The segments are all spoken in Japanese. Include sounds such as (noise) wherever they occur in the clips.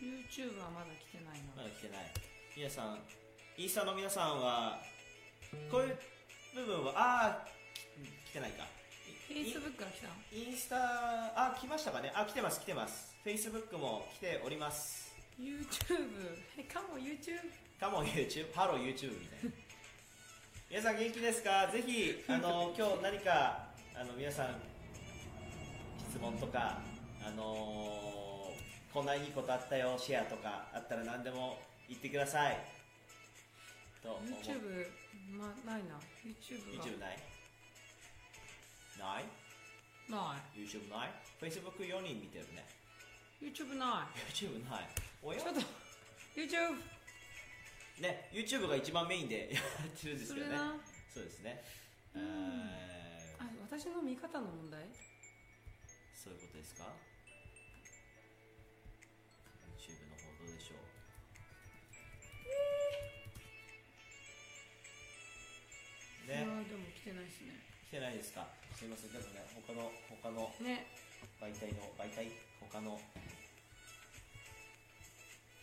YouTube はまだ来てないなまだ来てない。皆さんインスタの皆さんはこういう部分はああ来てないか。Facebook が来たの？インスタあ来ましたかね。あ来てます来てます。Facebook も来ております。YouTube え come on YouTube come on YouTube ハロー YouTube みたいな。(laughs) 皆さん元気ですか？ぜひあの (laughs) 今日何かあの皆さん質問とかあのーこんないいことあったよシェアとかあったら何でも言ってください。と思う。YouTube まないな。YouTube が。YouTube ない？ない？な YouTube ない ?Facebook4 人見てるね。い YouTube な YouTube ない。おや？いちょっと YouTube ね YouTube が一番メインでやってるんですけどね。それな。そうですね。うん。えー。あ私の見方の問題？そういうことですか？ね。でも来てないですね。来てないですか？すいません。でもね他の他のね。媒体の媒体？他の。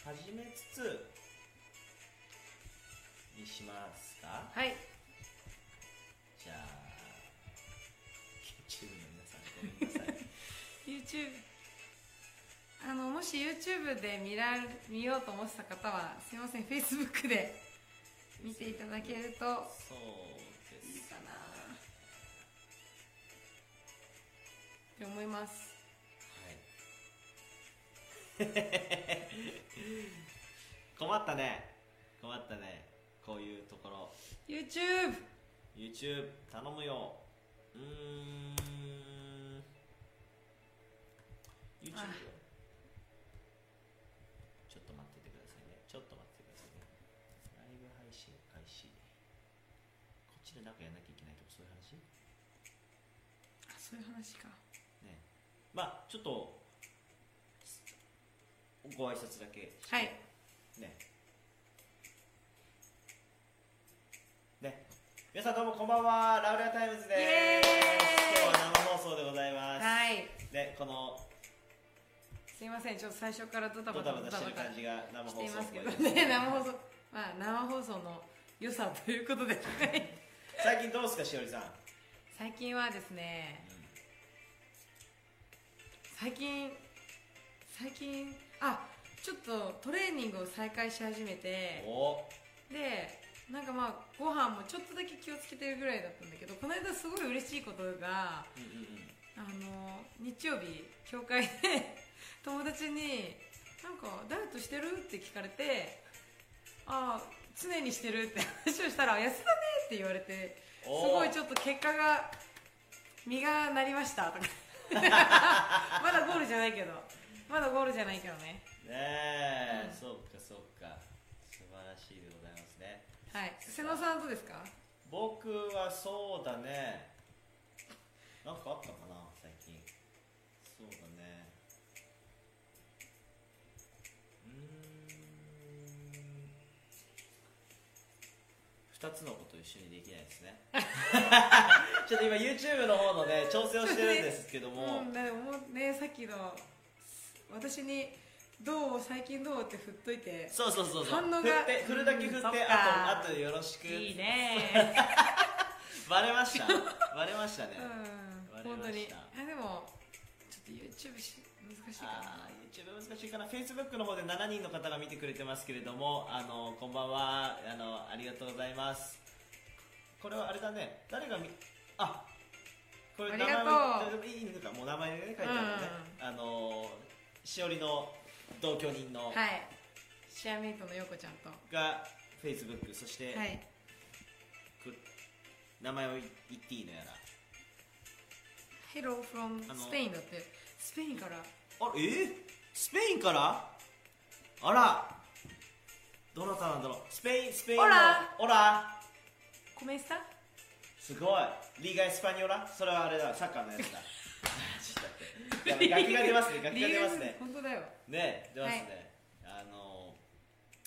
始めつつにしますか？はい。じゃあ YouTube の皆さんごめんなさい。(laughs) YouTube あのもし YouTube で見られ見ようと思ってた方はすいません。Facebook で見ていただけると。そうな。って思います。はい。(laughs) 困ったね。困ったね。こういうところ。YouTube YouTube 頼むよ。うーん。YouTube あ。ちょっと待っててくださいね。ちょっと待っててくださいね。ライブ配信開始。こっちでなんかやんなきゃいけないとかそういう話あそういう話か。ね。まあちょっとご挨拶だけはい。ね。ね。皆さんどうもこんばんは。ラウレアタイムズです。イエーイ。今日は生放送でございます、はい。ねこのすいません。ちょっと最初からドタドバタタバタしてる感じが生放していますけどね。(laughs) 生放送。まあ生放送の良さということで。は (laughs) い最近どうですかしおりさん、最近はですね最近最近あちょっとトレーニングを再開し始めてお。でなんかまあご飯もちょっとだけ気をつけてるぐらいだったんだけどこの間すごい嬉しいことがうんうんうん。あの日曜日教会で (laughs) 友達に「なんかダイエットしてる?」って聞かれて「ああ常にしてる」って話をしたら「痩せたね」って言われてすごいちょっと結果が実がなりましたとか (laughs) まだゴールじゃないけど。まだゴールじゃないけどね。ねえ、うん。そうかそうか。素晴らしいでございますね。はい。瀬野さんどうですか？僕はそうだね。なんかあったかな最近。そうだね2つのこと一緒にできないですね。(laughs) ちょっと今 YouTube の方のね調整をしてるんですけども、うん、でもねさっきの私に「どう最近どう?」って振っといてそうそうそうそう。反応が。振って振るだけ振って、うんあとあとよろしく。いいね。(laughs) バレました。バレましたね、うん割れま本当に。したあでもちょっと YouTube し難しいかあなー YouTube 難しいかな Facebook の方で7人の方が見てくれてますけれどもあのこんばんは。あのありがとうございます。これはあれだね。誰がみあこれ名前もいいのかもう名前でね書いてあるのね、うん。あのしおりの同居人の、はい。シェアメイトのヨコちゃんと。が Facebook そして、はい。く名前を言っていいのやら。Hello from あのスペインだって。スペインから。あえー？スペインから？あら。どなたなんだろう？スペインスペインの。オラ。オラ。コメスタすごい。リーガ・エスパニョラ？それはあれだ。サッカーのやつだ。(laughs) ちょっと待って。楽器が出ますね。楽器が出ますね。本当だよ。ね出ますね、あの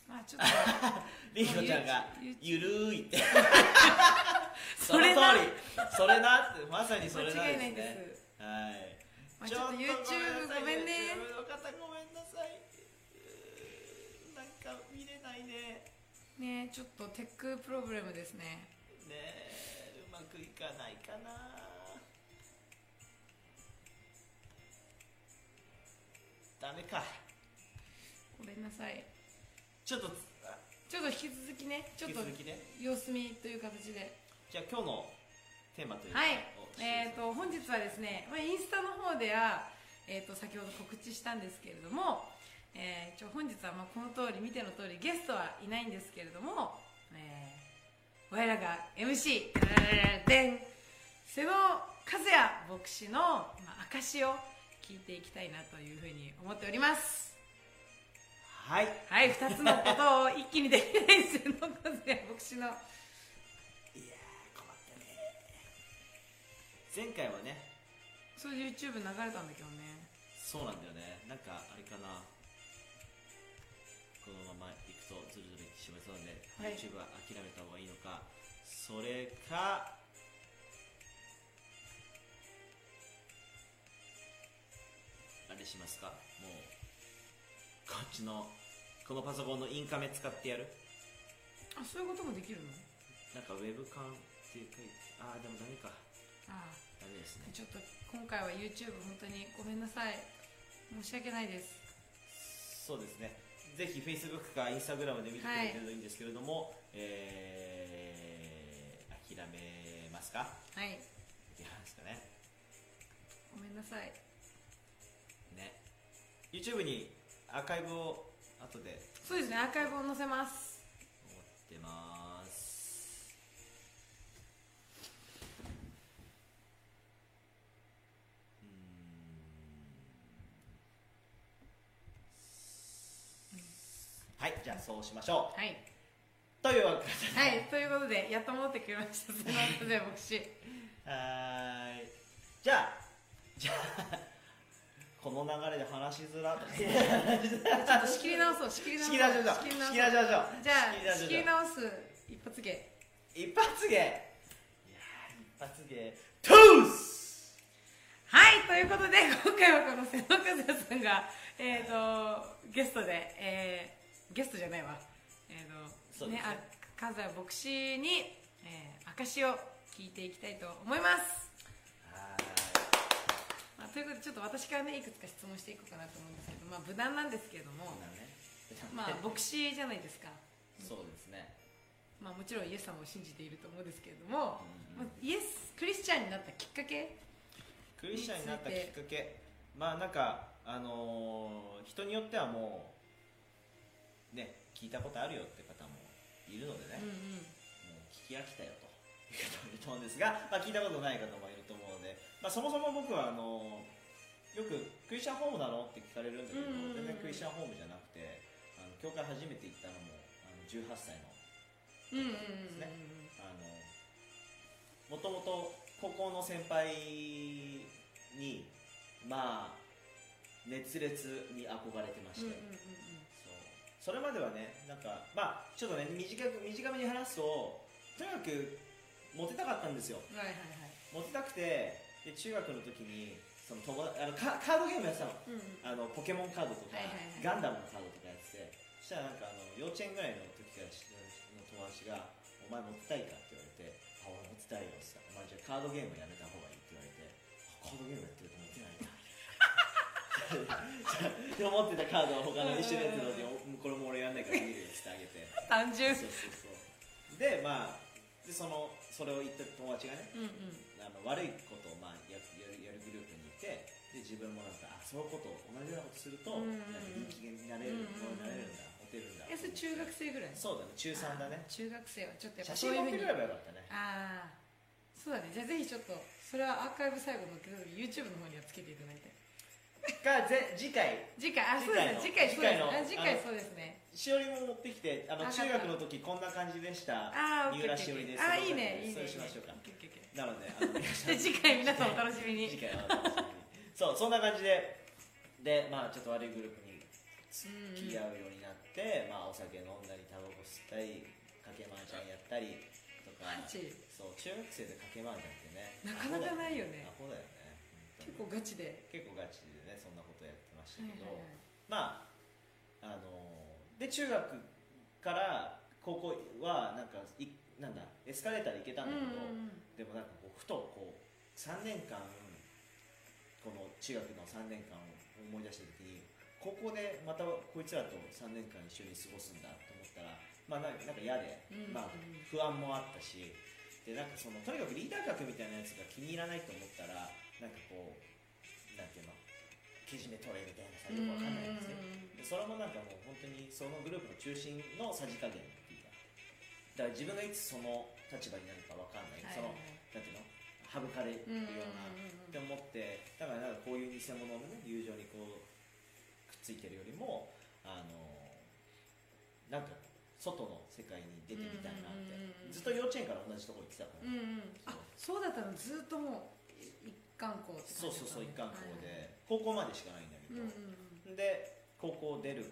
まあちょっと。(laughs) リーゴちゃんがゆゆるーいって。(laughs) そその通り。れなそれなって。まさにそれなんですね。はいまあちょっと YouTube ごめんね。YouTube の方ごめんなさい。だ見れないね。ねちょっとテックプログラムですね。ねえうまくいかないかな。ダメか。ごめんなさい。ちょっとちょっと引き続きねちょっと様子見という形で。じゃあ今日のテーマというかはい。をえー、と本日はですね、まあ、インスタの方では、えー、と先ほど告知したんですけれども、えー、ちょ本日はまあこの通り見ての通りゲストはいないんですけれども、えー、我らが MC でん瀬野和也牧師の、まあ、証を聞いていきたいなというふうに思っておりますはいはい2つのことを一気にできない瀬野和也牧師の前回はねそう YouTube 流れたんだけどね。そうなんだよね。なんかあれかな。このままいくとずるずるいってしまいそうなんで、はい。YouTube は諦めた方がいいのか。それかあれしますか？もうこっちのこのパソコンのインカメ使ってやる？あそういうこともできるの？なんかウェブカンっていうかああでもダメかああダメですね。ちょっと今回は YouTube 本当にごめんなさい。申し訳ないです。そうですね。ぜひ Facebook か Instagram で見てくれてるといいんですけれども、えー、諦めますか？はい。諦めますかね。ごめんなさい。ね。YouTube にアーカイブを後で。そうですねアーカイブを載せます。思ってますうーんはいそうしましょう。はい。というわけで。はいということでやっと戻ってきました。牧師はーい。じゃあじゃあこの流れで話しづらちょっと仕切り直そう仕切り直そう仕切り直しましょう。仕切り直仕切り直しましょう。じゃあ仕切り直直す一発芸。一発芸。いやー一発芸。トゥース。はいということで今回はこの瀬野和也さんがえっ、とゲストで、えーゲストじゃないわ。えっ、とそうですね。ねあ和也牧師に、えー、証を聞いていきたいと思います。はまあ、ということでちょっと私からねいくつか質問していこうかなと思うんですけど、まあ、無難なんですけれどもね。まあ牧師じゃないですか、そうですね。まあ、もちろんイエス様を信じていると思うんですけれども、うん。まあ、イエスクリスチャンになったきっかけ？クリスチャンになったきっかけ？まあなんかあのー人によってはもうね聞いたことあるよって方もいるのでね、うんうん。もう聞き飽きたよと。(laughs) いう方もいると思うんですが、まあ、聞いたことない方もいると思うので、まあ、そもそも僕はあのよくクリスチャンホームなのって聞かれるんだけど、全然クリスチャンホームじゃなくてあの教会初めて行ったのもあの18歳のうんうんうんうんねもともと高校の先輩にまあ熱烈に憧れてまして、うんうんうんうんそれまではねなんかまあちょっとね短く短めに話すととにかくモテたかったんですよ。はいはいはい。モテたくてで中学の時にその友達あのカカードゲームやってたの。うんうん。あのポケモンカードとか、はいはいはい。ガンダムのカードとかやってて。そしたらなんかあの幼稚園ぐらいの時からの友達が「お前持ってたいか?」って言われて「あ俺持ってたいよ」って言ったら「お前じゃあカードゲームやめた方がいい」って言われてあ「カードゲームやってると持ってないな」で (laughs) 思ってたカードは他の一緒のやつのでこれも俺やんないから見るよってあげて。単純。そうそうそう。でまあでそのそれを言った友達がねうんうん。あの悪いことをまあややるやるグループにいてで自分もなんかあそういうこと同じようなことすると、うんなんか人気になれる、うんうん。うんなれるんだモテるんだえそれ中学生ぐらい。そうだね中3だね。中学生はちょっとやっぱ写そういうふうに真持ってくればよかったね。ああそうだね。じゃあぜひちょっとそれはアーカイブ最後の YouTube の方にはつけていただいてがぜ次回。次回あそうですね。次回そうです次回そうですねしおりも持ってきてあのあ中学の時こんな感じでした。ああ三浦しおりです。あいいねいいね。そうしましょうか。なのであの (laughs) 次回皆さんお楽しみに。次回はお楽しみに。そうそんな感じででまあちょっと悪いグループに付き合うようになって、まあお酒飲んだりタバコ吸ったりかけ麻雀やったりとか。そう中学生でかけ麻雀ってね。なかなかないよね。アホだよね結構ガチで。結構ガチでねそんなことやってましたけど、はいはいはい。まああので中学から高校はなんかいなんだエスカレーターで行けたんだけど、でもなんかこうふとこう3年間この中学の3年間を思い出した時に高校でまたこいつらと3年間一緒に過ごすんだと思ったらまあなんかなんか嫌で、うん。まあ、不安もあったしでなんかそのとにかくリーダー格みたいなやつが気に入らないと思ったらなんかこうなんていうの？けじめ取れみたいなさよくわかんないんですね。でそれもなんかもう本当にそのグループの中心のさじ加減っていうかだから自分がいつその立場になるかわかんない、そのなんていうの？省かれるような、って思ってだからなんかこういう偽物の、ね、友情にこうくっついてるよりもあのなんか外の世界に出てみたいなって、ずっと幼稚園から同じとこ行ってたから、うんうん。あそうだったの。ずっともう一貫校そうそうそう一貫校はい。で、高校までしかないんだけうんど、うん。で高校出る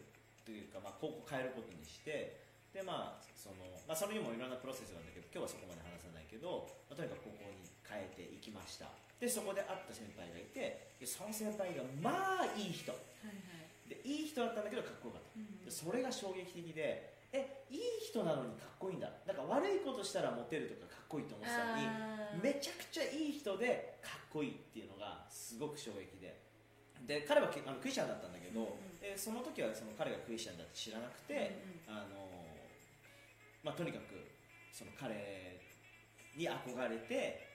というか、まあ、高校変えることにしてでまあその、まあ、それにもいろんなプロセスがあるんだけど今日はそこまで話さないけど、まあ、とにかく高校に変えていきました。でそこで会った先輩がいてでその先輩がまあいい人。はいはい。でいい人だったんだけどかっこよかった。うんでそれが衝撃的でえいい人なのにかっこいいんだ。なんか悪いことしたらモテるとかかっこいいと思ってたのにめちゃくちゃいい人でこいいっていうのがすごく衝撃で。で彼はけあのクリスチャンだったんだけど、うんうん。でその時はその彼がクリスチャンだって知らなくて、あのまあ、とにかくその彼に憧れて、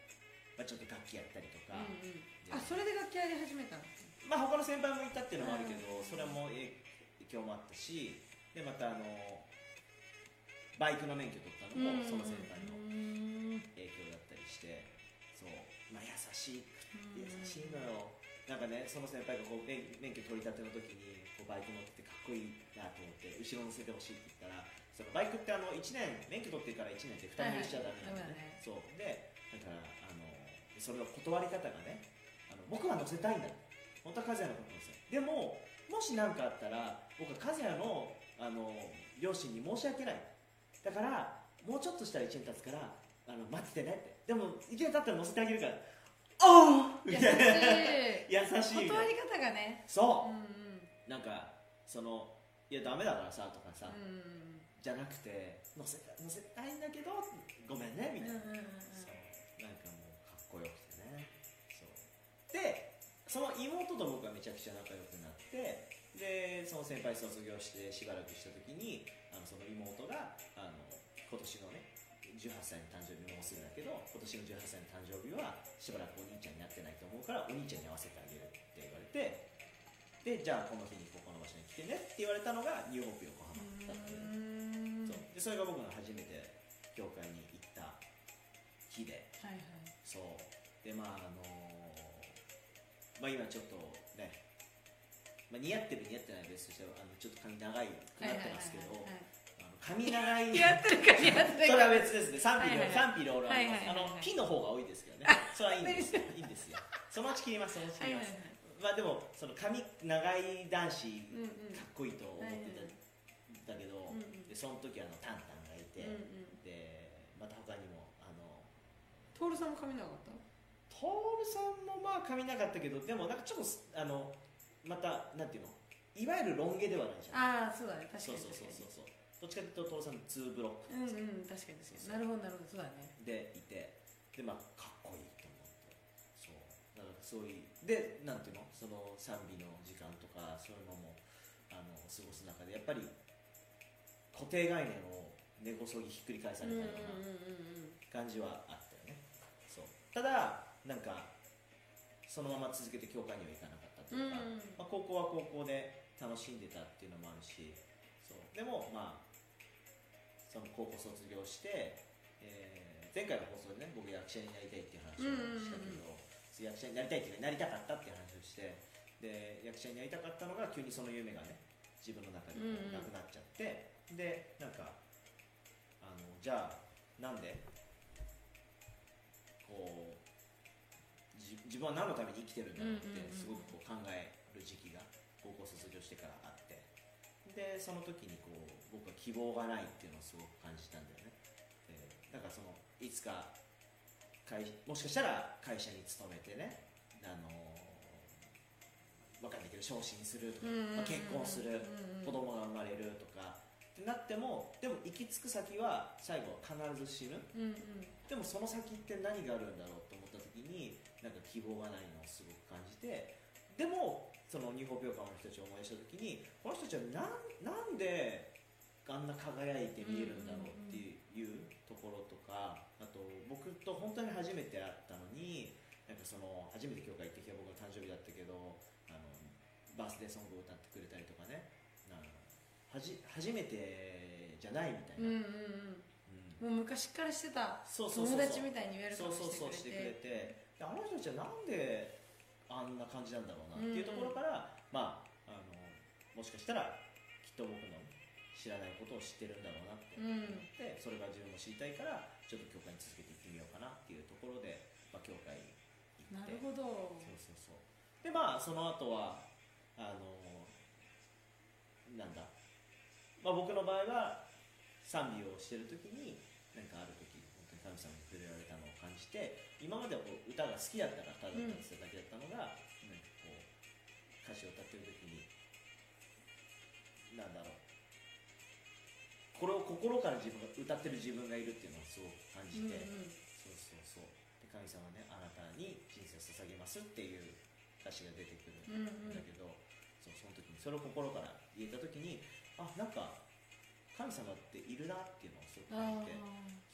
まあ、ちょっと楽器やったりとか、うんうん。あそれで楽器やり始めたのまあ、他の先輩もいたっていうのもあるけど、うんそれも影響もあったしでまたあのバイクの免許取ったのもその先輩のまあ、優しい優しいのよ。なんかねその先輩がこう免免許取り立ての時にこうバイク乗っててかっこいいなと思って後ろ乗せてほしいって言ったらそのバイクってあの1年免許取ってから1年って2人乗りしちゃダメなんだよね、そう。でだからあのそれの断り方がねあの僕は乗せたいんだ本当は和也のことなんですよでももし何かあったら僕は和也のあの両親に申し訳ない。だからもうちょっとしたら1年経つからあの待っててね。ってでも1年経ったら乗せてあげるから。ああみ優たいな。しい。優しい断り方がね。そう。うんうん。なんかそのいやダメだからさとかさ、うん。じゃなくて乗せた乗せたいんだけどごめんねみたいな、うんうんうんうん。そう。なんかもうかっこよくてね。そう。でその妹と僕はめちゃくちゃ仲良くなってでその先輩卒業してしばらくした時にあのその妹があの今年のね18歳の誕生日もうすぐだけど今年の18歳の誕生日はしばらくお兄ちゃんになってないと思うからお兄ちゃんに合わせてあげるって言われてでじゃあこの日にここの場所に来てねって言われたのがニューホープ横浜だったのねそう。でそれが僕が初めて教会に行った日で。はいはい。そう。でまああのまあ今ちょっとね、まあ、似合ってる似合ってないですとしてあのちょっと髪長いくなってますけどはいはいはいはい髪長い。(laughs) 似合ってるか似合ってそれはるか別ですね。賛否両賛否両論あのピの方が多いですけどね。それはいいんですよ。いいんですよそのうち切りますそのうち切ります、まあでもその髪長い男子かっこいいと思ってた、だけど、でその時あのタンタンがいて、でまた他にもあの徹さんも髪長かったトールさんもまあ髪なかったけどでもなんかちょっとすあのまたなんていうの？いわゆるロン毛ではないじゃん。ああそうだね。確かそうにそうそうそうそうどっちかというとトールさんツーブロックうんうん確かに確かに。なるほどなるほど。そうだね。でいて。でまあかっこいいと思って。そう。だからそういうでなんていうの？その賛美の時間とかそういうのもあの過ごす中でやっぱり固定概念を根こそぎひっくり返されたような感じはあったよね。そう。ただなんかそのまま続けて教会には行かなかったというか、うんうん。まあ、高校は高校で楽しんでたっていうのもあるしそう。でもまあその高校卒業して、えー前回の放送でね僕役者になりたいっていう話をしたけど、役者になりたいっていうかなりたかったっていう話をしてで役者になりたかったのが急にその夢がね自分の中でなくなっちゃって、でなんかあのじゃあなんでこうじ自分は何のために生きてるんだろうってうんうんうん。すごくこう考える時期が高校卒業してからあってでその時にこう僕は希望がないっていうのをすごく感じたんだよね。でだからそのいつか会もしかしたら会社に勤めてねあのわかんないけど昇進するとか、まあ、結婚する、子供が生まれるとかってなってもでも行き着く先は最後必ず死ぬ。うんうん。でもその先って何があるんだろうと思った時になんか希望がないのをすごく感じてでもそのニューホープヨガの人たちを思い出した時にこの人たちはなんなんであんな輝いて見えるんだろうっていうところとかあと僕と本当に初めて会ったのになんかその初めて教会行ってきた僕の誕生日だったけどあのバースデーソングを歌ってくれたりとかね。あのはじ初めてじゃないみたいな、うんうんうん。もう昔からしてたそうそうそうそう。友達みたいに言えるかそうもしそうそうしてくれて。くれてあの人たちはなんであんな感じなんだろうなっていうところから、まああのもしかしたらきっと僕の知らないことを知ってるんだろうなって。うん。思って、それが自分も知りたいからちょっと教会に続けていってみようかなっていうところで、まあ、教会行って。なるほど。そうそうそう。でまあその後はあのなんだ、まあ、僕の場合は賛美をしてる時になんかある時本当に神様に触れられたのを感じて今まではこう歌が好きだったからただ歌ってただけだったのが、なんかこう歌詞を歌ってる時になんだろう。これを心から自分が歌ってる自分がいるっていうのをすごく感じて、うんうんそうそうそう。で神様ねあなたに人生を捧げますっていう歌詞が出てくるんだけど、そうその時にそれを心から言えた時にあなんか神様っているなっていうのをすごくあ感じて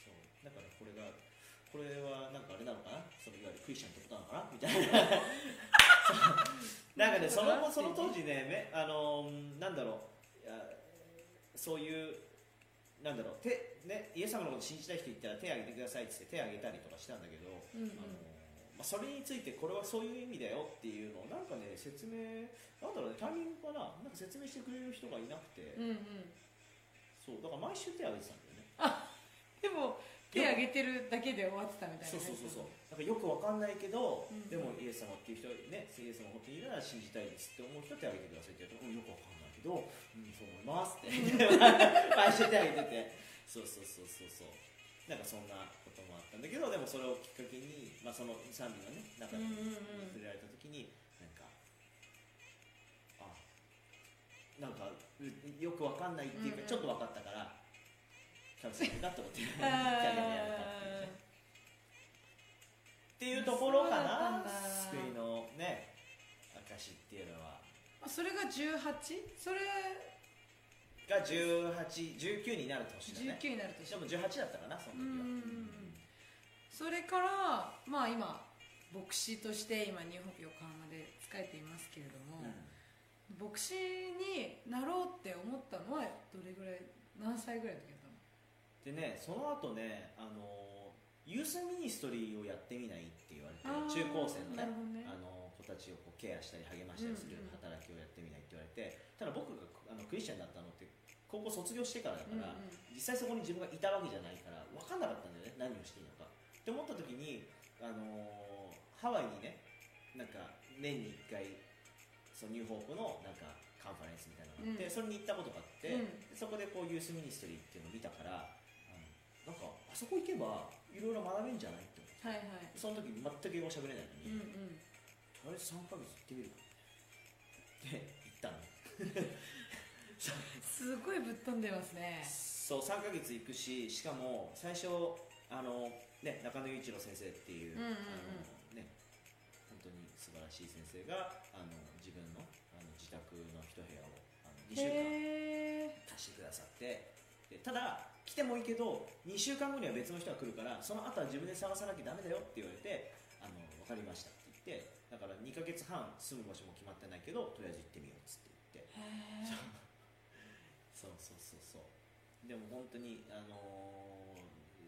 そう。だからこれがこれはなんかあれなのかな？そのいわゆるクリスチャンってことなのかな？みたいな。(laughs) なんかねそのその当時ねめあのーなんだろう。いやそういうなんだろう。手、ね、イエス様のこと信じたい人いたら手を挙げてくださいって言って手を挙げたりとかしたんだけど、うんうん。あのまあ、それについてこれはそういう意味だよっていうのをなんかね説明なんだろうねタイミングかな？なんか説明してくれる人がいなくて、うんうん。そうだから毎週手を挙げてたんだよね。でも手挙げてるだけで終わってたみたいなそうそうそうそう。なんかよくわかんないけど、うん。でもイエス様っていう人ねイエス様本当にいるなら信じたいですって思う人は手を挙げてくださいって言うと、うん、よくわかんないけど、うん、そう思いますって。毎週手を挙げててそうそうそうそうそうなんかそんなこともあったんだけどでもそれをきっかけに、まあ、その賛美のね中でうんうんうん触れられた時になんかあなんかうよくわかんないっていうか、ちょっとわかったから神様だと思って手をあ挙げてやれたっていうねっていうところかなだ救いのね証っていうのは。あそれが 18? それが1819になる年だね。19になるとでも18だったかなその時は。うんうんうんそれからまあ今牧師として今日本横浜で仕えていますけれども、牧師になろうって思ったのはどれぐらい何歳ぐらいの時？でねその後ねあのユースミニストリーをやってみないって言われて中高生のねね。あの子たちをこうケアしたり励ましたりする働きをやってみないって言われてただ僕があのクリスチャンになったのって高校卒業してからだから、うんうん実際そこに自分がいたわけじゃないから分かんなかったんだよね何をしていいのか。って思った時に、あのーハワイにねなんか年に1回そのニューホープのなんかカンファレンスみたいなのがあって、うん。それに行ったことがあって、うん。でそこでこうユースミニストリーっていうのを見たから、なんかあそこ行けばいろいろ学べるんじゃないって思って。はいはい。その時全く英語喋れないのに、うんうん。とりあえず3ヶ月行ってみるかって行ったの。(laughs) すごいぶっ飛んでますね。そう3ヶ月行くししかも最初あの、ね、中野雄一郎先生っていう,、うんうんうん。あのね、本当に素晴らしい先生があの自分のあの自宅の一部屋をあの2週間貸してくださって。でただ来てもいいけど2週間後には別の人が来るからその後は自分で探さなきゃダメだよって言われてあの分かりましたって言ってだから2ヶ月半住む場所も決まってないけどとりあえず行ってみようっつって言って。へ (laughs) そうそうそうそう。でも本当に、あのー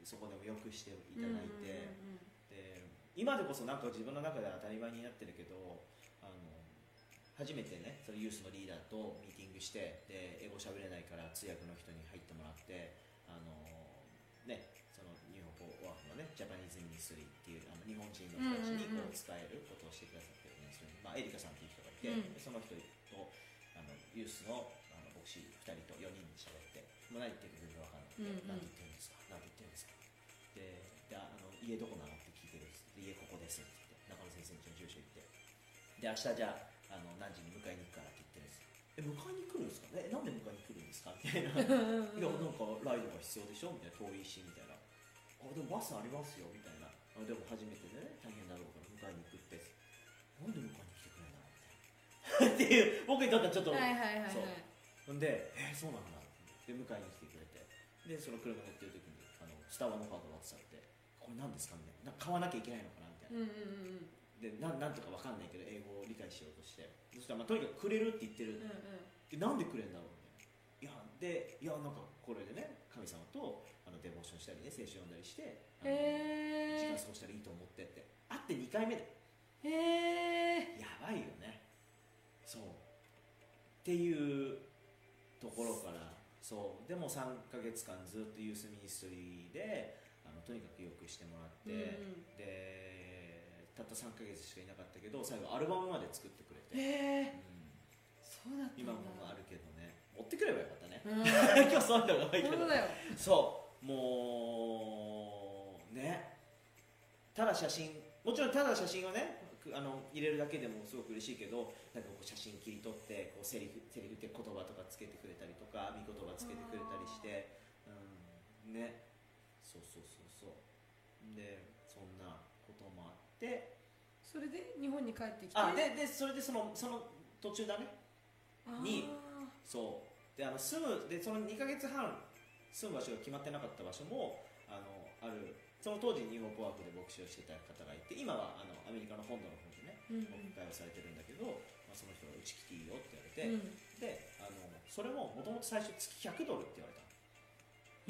そこでもよくしていただいて、で今でこそなんか自分の中では当たり前になってるけどあの初めてねそのユースのリーダーとミーティングしてで英語喋れないから通訳の人に入ってもらってあのねその日本語ワークのねジャパニーズミニストリーっていうあの日本人の人たちにこう仕えることをしてくださってるね、それまあ、エリカさんっていう人がいて、うん。でその人とあのユースのあの牧師2人と4人に喋ってもう何言ってるか全然分かんなくて、うんうん。何言ってるんですか？何言ってるんですか？でであの家どこなのって聞いてるんです。で家ここですって言って中野先生の住所行って。で明日じゃああの何時に迎えにえ迎えに来るんですか？えなんで迎えに来るんですか？みたいないやなんかライドが必要でしょ？みたいな。遠いしみたいなあでもバスありますよみたいな。あでも初めてでね。大変だろうから迎えに行くって。なんで迎えに来てくれないのみたいな。(laughs) っていう僕にとってはちょっと、はいはいはいはい。そう。ほんでえーそうなんだ。で迎えに来てくれて。でその車乗ってる時にあのスタバのカード渡されて。これ何ですか？みたいな。な買わなきゃいけないのかな？みたいな。うんうんうんでなんなんとかわかんないけど英語を理解しようとして。そしたら、まあ、とにかくくれるって言ってる、うんうん。でなんでくれんだろうみたいないやでいやなんかこれでね神様とあのデボーションしたりね聖書読んだりして時間へ過ごしたらいいと思ってって。会って2回目でえへえやばいよね。そう。っていうところから。そう。でも3ヶ月間ずっとユースミニストリーであのとにかくよくしてもらって、うん。でたった3ヶ月しかいなかったけど最後アルバムまで作ってくれて、へえうん。そうだったんだ。今もあるけどね。持ってくればよかったね。うん。(laughs) 今日そういうのが多いけど。そう。もうね。ただ写真。もちろんただ写真をねくあの入れるだけでもすごく嬉しいけどなんかこう写真切り取ってこうセリフセリフって言葉とかつけてくれたりとか見言葉つけてくれたりして。うん。ね。そうそうそうそう。でそんなこともあってそれで日本に帰ってきて？あででそれでそのその途中だね。にそう。であの住むでその2か月半住む場所が決まってなかった場所もあのある。その当時ニューホープワークで牧師をしてた方がいて今はあのアメリカの本土の方でねうん。牧会をされてるんだけど、まあ、その人がうち来ていいよってうん言われて、であのそれももともと最初月100ドルって言われたの。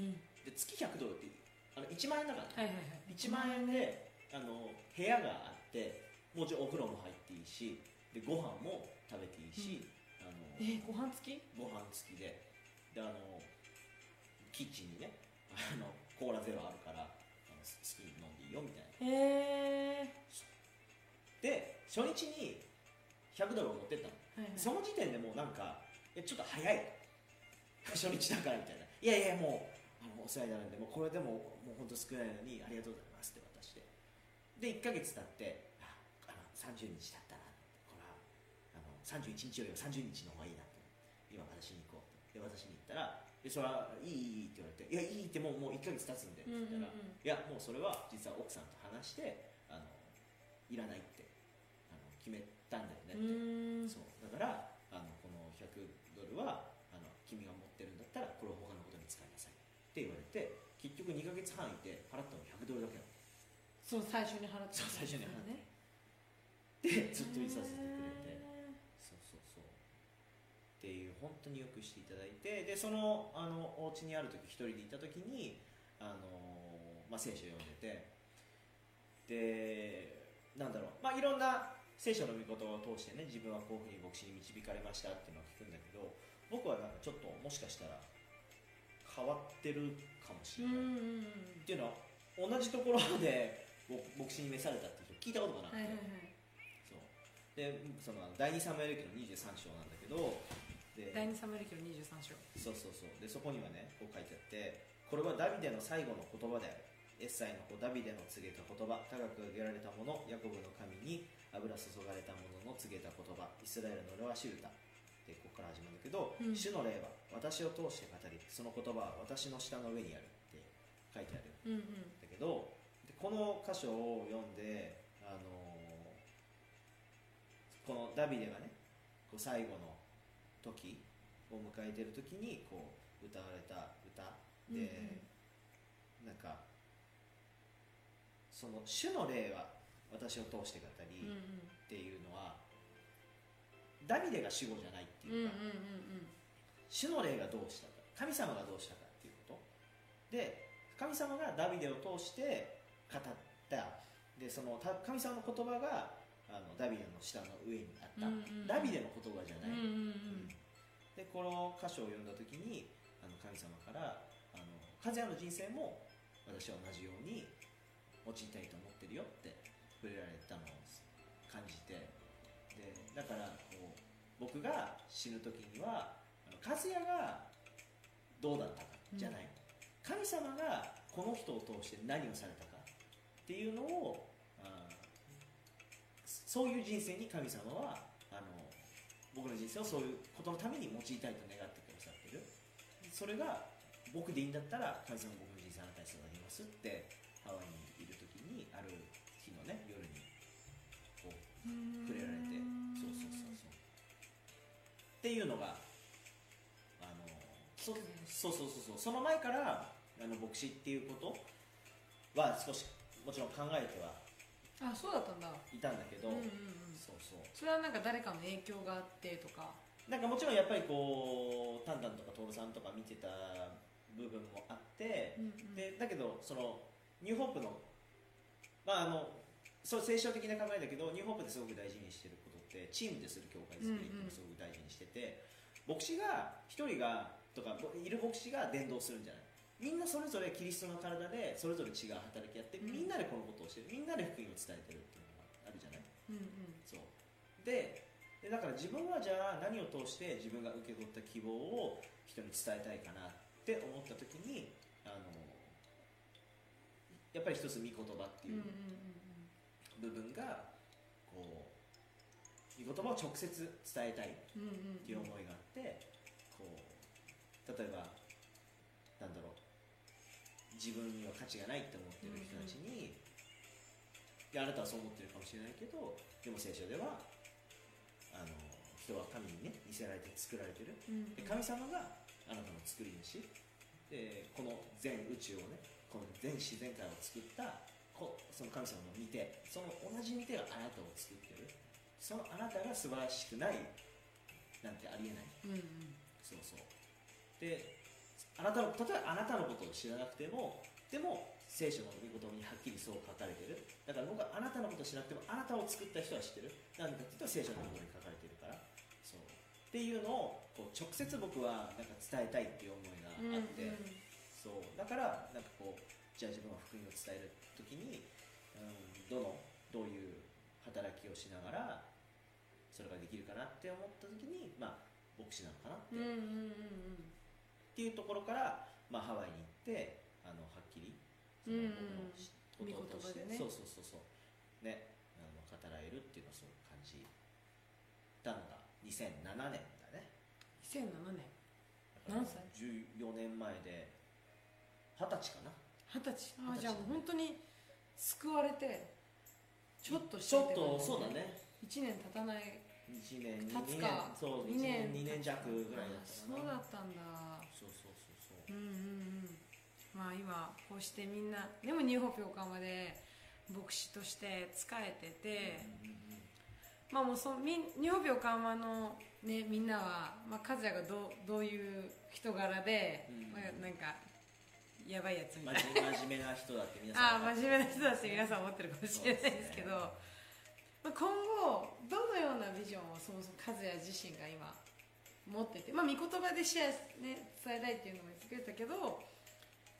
うん。で月100ドルってあの1万円だから、はいはいはい。1万円であの部屋があってもちろんお風呂も入っていいしでご飯も食べていいし、あのえーご飯付き？ご飯付きでであのキッチンにねあのコーラゼロあるからあの好きに飲んでいいよみたいな。へえで初日に100ドルを持ってったの。はいはい。その時点でもうなんかえちょっと早い。初日だからみたいな。いやいやもうあのお世話になるんでもうこれでももう本当少ないのにありがとうございますって渡して。で1ヶ月経って30日経ったなこれはあの31日よりは30日の方がいいなって今私に行こうで私に行ったらでそれはいいいいって言われていやいいってもうもう1ヶ月経つんでって言ったら、うんうんうんいやもうそれは実は奥さんと話してあのいらないってあの決めたんだよねって、そうだからあのこの100ドルはあの君が持ってるんだったらこれを他のことに使いなさいって言われて結局2ヶ月半いて払ったの100ドルだけなの。そう最初に払ってそう最初に払ってねでずっといさせてくれて。そうそうそう。っていう本当によくしていただいて。でそのあのお家にある時一人でいた時にあの、まあ、聖書を読んでて。でなんだろう、まあ、いろんな聖書の御言葉を通してね自分はこういうふうに牧師に導かれましたっていうのを聞くんだけど僕はなんかちょっともしかしたら変わってるかもしうれんない、っていうのは同じところで牧牧師に召されたっていう人聞いたことがなくて、はいはいはいでその第二サムエル記の23章なんだけどで第二サムエル記の23章。そうそうそう。でそこにはねこう書いてあってこれはダビデの最後の言葉である。エッサイの子ダビデの告げた言葉。高く上げられたものヤコブの神に油注がれたものの告げた言葉。イスラエルの俺は知るたでここから始まるんだけど、うん。主の霊は私を通して語りその言葉は私の舌の上にある。って書いてある。うんうん。だけどでこの箇所を読んで、あのこのダビデがねこう最後の時を迎えてる時にこう歌われた歌。で、なんかその主の霊は私を通して語りっていうのは、ダビデが主語じゃないってうんうんいうか、うん。主の霊がどうしたか神様がどうしたかっていうこと。で神様がダビデを通して語った。でそのた神様の言葉があのダビデの下の上にあった、うんうんうん。ダビデの言葉じゃない、うんうんうん。でこの箇所を読んだ時にあの神様からあの「和也の人生も私は同じように用いたいと思ってるよ」って触れられたのを感じて。でだからこう僕が死ぬ時には和也がどうだったかじゃない、神様がこの人を通して何をされたかっていうのをあそういう人生に神様はあの僕の人生をそういうことのために用いたいと願ってくださってる。それが僕でいいんだったら神様僕の人生あなたに捧げますってハワイにいる時にある日のね夜にこう触れられてそうそうそうそう。っていうのがあのそそうそうそうそう。その前からあの牧師っていうことは少しもちろん考えてはあそうだったんだ。いたんだけど、うんうんうん。そうそう。それはなんか誰かの影響があってとか。なんかもちろんやっぱりこうタンタンとかトールさんとか見てた部分もあって、うんうん。でだけどそのニューホープのまああのそう聖書的な考えだけどニューホープですごく大事にしてることってチームでする教会作りっていうのをすごく大事にしてて、牧師が一人がとかいる牧師が伝道するんじゃないみんなそれぞれキリストの体でそれぞれ違う働きやって、うん。みんなでこのことをしてる。みんなで福音を伝えてるっていうのがあるじゃない？うんうん。そう。ででだから自分はじゃあ何を通して自分が受け取った希望を人に伝えたいかなって思った時にあのやっぱり一つ御言葉っていう部分がこう御言葉を直接伝えたいっていう思いがあってこう例えば自分には価値がないって思ってる人たちに、いやあなたはそう思ってるかもしれないけどでも聖書ではあの人は神にね見せられて作られてる。うん。で神様があなたの作り主。でこの全宇宙をねこの全自然界を作ったこその神様の見てその同じ見てがあなたを作ってる。そのあなたが素晴らしくないなんてありえない。うんうん。そうそう。であなたの例えばあなたのことを知らなくてもでも聖書の御言葉にはっきりそう書かれてる。だから僕はあなたのことを知らなくてもあなたを作った人は知ってる。なんでかっていうと聖書の御言葉に書かれてるから。そう。っていうのをこう直接僕はなんか伝えたいっていう思いがあって、そう。だからなんかこうじゃあ自分は福音を伝える時に、うん、どのどういう働きをしながらそれができるかなって思った時にまあ牧師なのかなって、うんうんうんうんっていうところから、まあ、ハワイに行ってあのはっきりそのうん僕のことをしてね。そうそうそうそう。ねあの語られるっていうのをそう感じたのが2007年だね。2007年。何歳？14年前で二十歳かな。二十歳。あ二十歳。じゃあもう本当に救われてちょっとちょっとそうだね。1年経たない。1年2年経つか。そう二1年年2年弱ぐらいだあったそうだったんだそうそうそうそううんうんうん。まあ今こうしてみんなでもニューホープ横浜で牧師として仕えてて、まあもうそみニューホープ横浜のねみんなは、まあ、和也がどうどういう人柄で、うん。まあ、なんかやばいやつみたいな。真面目な人だって皆あさん (laughs) あ真面目な人だって皆さん思ってるかもしれないですけどまあ、今後どのようなビジョンをそもそも和也自身が今持ってて、まあ、御言葉でシェア、ね、伝えたいっていうのも言ってくれたけど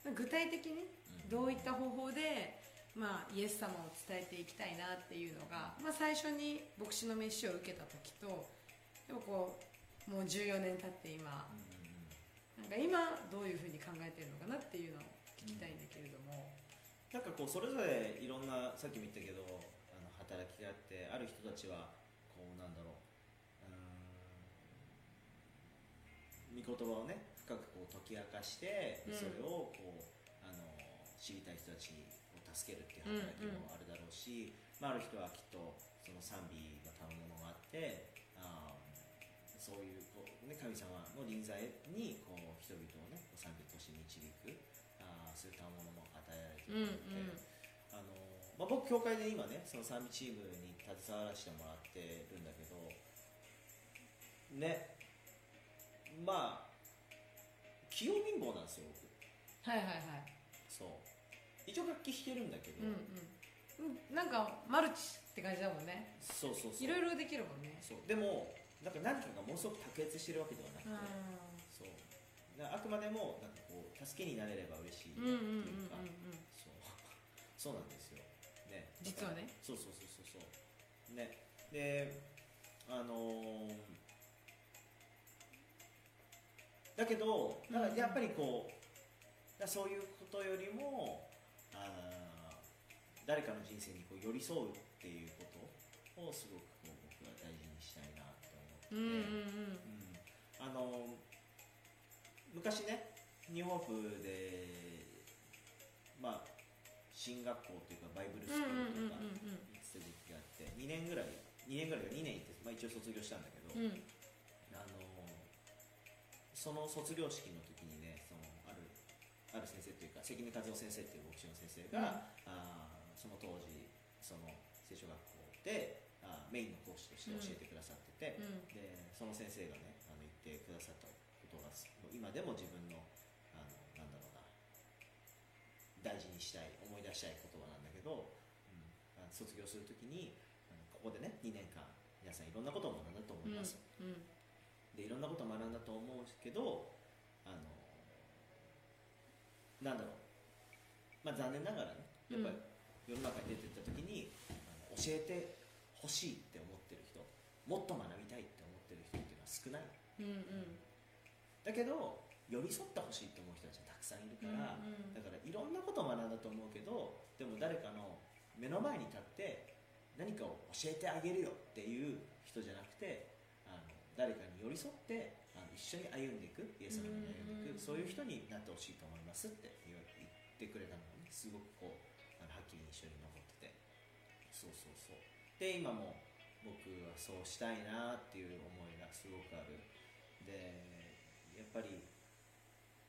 まあ具体的にどういった方法で、まあ、イエス様を伝えていきたいなっていうのが、まあ、最初に牧師の飯を受けた時とでもこうもう14年経って今なんか今どういうふうに考えてるのかなっていうのを聞きたいんだけれども。なんかこうそれぞれいろんなさっきも言ったけどあの働きがあってある人たちはこうなんだろう御言葉をね深くこう解き明かして、うん。それをこうあの知りたい人たちを助けるっていう働きもあるだろうし、まあ、ある人はきっとその賛美の賜物があってあーそういうこう、ね、神様の臨在にこう人々をね賛美として導くあーそういったものも与えられているので、あのまあ、僕教会で今ねその賛美チームに携わらせてもらってるんだけどねまあ器用貧乏なんですよ僕。はいはいはい。そう。一応楽器弾けるんだけど、うんうん。うん。なんかマルチって感じだもんね。そうそうそう。いろいろできるもんね。そう。でもなんか何かがものすごく卓越してるわけではなくて、そう。あくまでもなんかこう助けになれれば嬉しいっていうか、そう。(laughs) そうなんですよ、ね、実はね。そうそうそうそうそう。ね。であのーだけどだからやっぱりこうそういうことよりもあー誰かの人生にこう寄り添うっていうことをすごくこう僕は大事にししたいなって思って。て、うんうん。うん。あの昔ね日本府でまあ進学校っていうかバイブルスクールとか行ってた時期があって2年ぐらい2年ぐらいか2年行って、まあ、一応卒業したんだけど、うんその卒業式の時にねそのあるある先生というか関根和夫先生っていう牧師の先生が、あーその当時その聖書学校であーメインの講師として教えてくださってて、うん。でその先生がねあの言ってくださったことが今でも自分のあのなんだろうな大事にしたい思い出したい言葉なんだけど、うん、卒業するときにここでね2年間皆さんいろんなことを学んだと思います、うんでいろんなことを学んだと思うけどあのなんだろう。まあ残念ながらねやっぱり世の中に出てった時に、あの教えてほしいって思ってる人もっと学びたいって思ってる人っていうのは少ない。うんうん。だけど寄り添ってほしいって思う人たちがたくさんいるから、うんうん。だからいろんなことを学んだと思うけどでも誰かの目の前に立って何かを教えてあげるよっていう人じゃなくて誰かに寄り添ってあの一緒に歩んでいくイエス様に歩んでいく、うん。うんそういう人になってほしいと思いますって言ってくれたのがねすごくこうあのはっきり印象に残ってて。そうそうそう。で今も僕はそうしたいなっていう思いがすごくある。でやっぱり